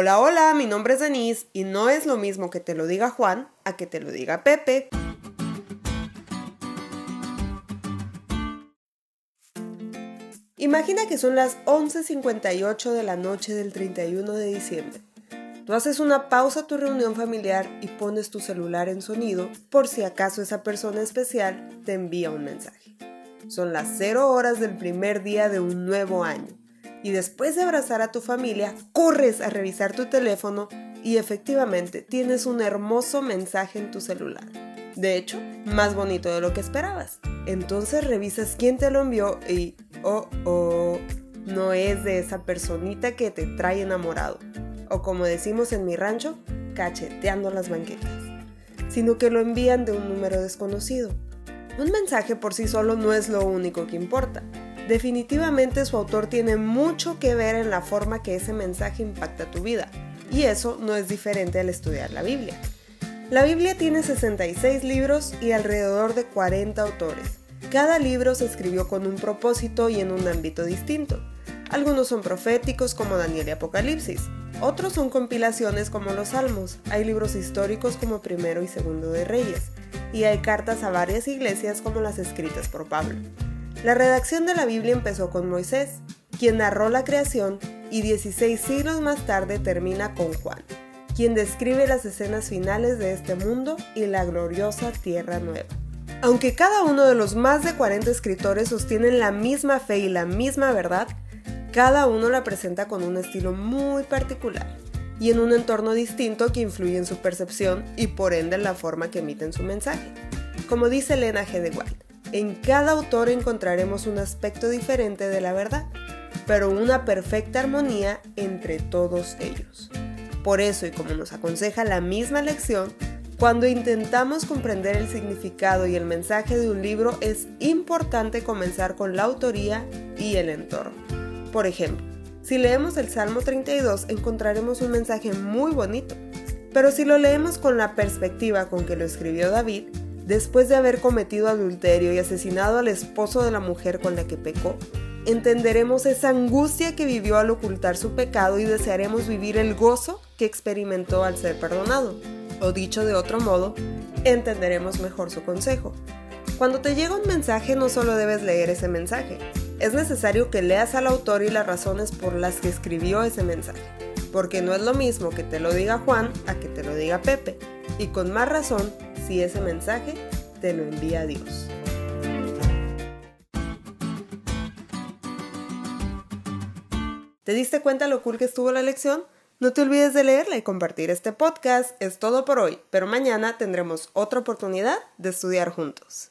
Hola, hola, mi nombre es Denise y no es lo mismo que te lo diga Juan a que te lo diga Pepe. Imagina que son las 11.58 de la noche del 31 de diciembre. Tú haces una pausa a tu reunión familiar y pones tu celular en sonido por si acaso esa persona especial te envía un mensaje. Son las 0 horas del primer día de un nuevo año y después de abrazar a tu familia, corres a revisar tu teléfono y efectivamente tienes un hermoso mensaje en tu celular. De hecho, más bonito de lo que esperabas. Entonces revisas quién te lo envió y, oh, oh, no es de esa personita que te trae enamorado o como decimos en mi rancho, cacheteando las banquetas, sino que lo envían de un número desconocido. Un mensaje por sí solo no es lo único que importa. Definitivamente su autor tiene mucho que ver en la forma que ese mensaje impacta tu vida, y eso no es diferente al estudiar la Biblia. La Biblia tiene 66 libros y alrededor de 40 autores. Cada libro se escribió con un propósito y en un ámbito distinto. Algunos son proféticos como Daniel y Apocalipsis, otros son compilaciones como los Salmos, hay libros históricos como Primero y Segundo de Reyes, y hay cartas a varias iglesias como las escritas por Pablo. La redacción de la Biblia empezó con Moisés, quien narró la creación, y 16 siglos más tarde termina con Juan, quien describe las escenas finales de este mundo y la gloriosa Tierra Nueva. Aunque cada uno de los más de 40 escritores sostienen la misma fe y la misma verdad, cada uno la presenta con un estilo muy particular y en un entorno distinto que influye en su percepción y por ende en la forma que emiten su mensaje. Como dice Elena G. de en cada autor encontraremos un aspecto diferente de la verdad, pero una perfecta armonía entre todos ellos. Por eso, y como nos aconseja la misma lección, cuando intentamos comprender el significado y el mensaje de un libro es importante comenzar con la autoría y el entorno. Por ejemplo, si leemos el Salmo 32 encontraremos un mensaje muy bonito, pero si lo leemos con la perspectiva con que lo escribió David, después de haber cometido adulterio y asesinado al esposo de la mujer con la que pecó, entenderemos esa angustia que vivió al ocultar su pecado y desearemos vivir el gozo que experimentó al ser perdonado. O dicho de otro modo, entenderemos mejor su consejo. Cuando te llega un mensaje no solo debes leer ese mensaje, es necesario que leas al autor y las razones por las que escribió ese mensaje, porque no es lo mismo que te lo diga Juan a que te lo diga Pepe, y con más razón si ese mensaje te lo envía Dios. ¿Te diste cuenta lo cool que estuvo la lección? No te olvides de leerla y compartir este podcast. Es todo por hoy, pero mañana tendremos otra oportunidad de estudiar juntos.